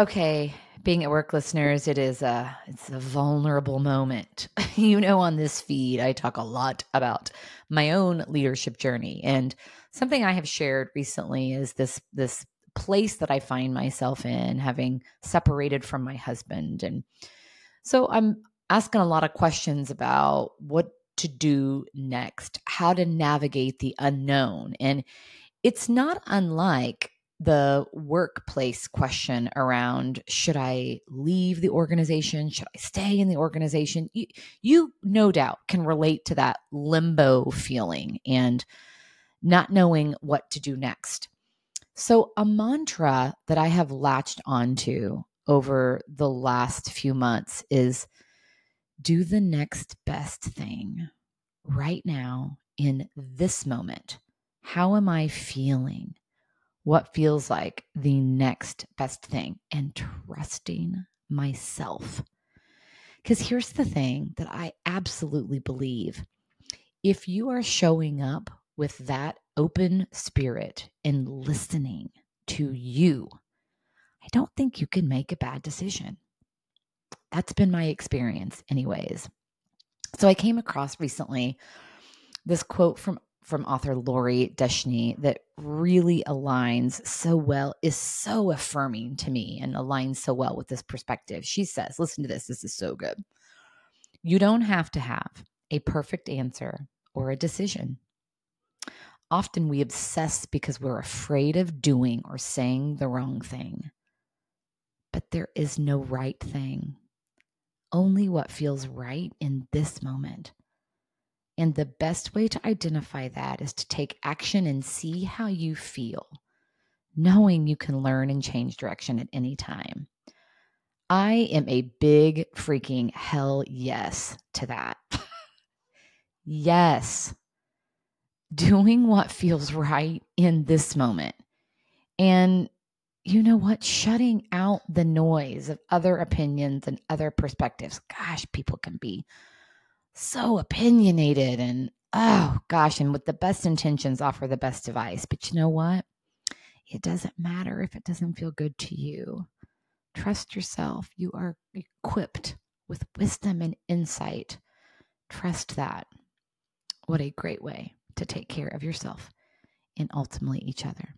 Okay, being at work listeners, it is a it's a vulnerable moment. you know on this feed I talk a lot about my own leadership journey. And something I have shared recently is this this place that I find myself in having separated from my husband. And so I'm asking a lot of questions about what to do next, how to navigate the unknown. And it's not unlike the workplace question around should I leave the organization? Should I stay in the organization? You, you, no doubt can relate to that limbo feeling and not knowing what to do next. So, a mantra that I have latched onto over the last few months is do the next best thing right now in this moment. How am I feeling? What feels like the next best thing and trusting myself. Because here's the thing that I absolutely believe if you are showing up with that open spirit and listening to you, I don't think you can make a bad decision. That's been my experience, anyways. So I came across recently this quote from from author Lori Deschene that really aligns so well, is so affirming to me and aligns so well with this perspective. She says, listen to this, this is so good. You don't have to have a perfect answer or a decision. Often we obsess because we're afraid of doing or saying the wrong thing. But there is no right thing, only what feels right in this moment. And the best way to identify that is to take action and see how you feel, knowing you can learn and change direction at any time. I am a big freaking hell yes to that. yes. Doing what feels right in this moment. And you know what? Shutting out the noise of other opinions and other perspectives. Gosh, people can be so opinionated and oh gosh, and with the best intentions offer the best advice. But you know what? It doesn't matter if it doesn't feel good to you. Trust yourself. You are equipped with wisdom and insight. Trust that. What a great way to take care of yourself and ultimately each other.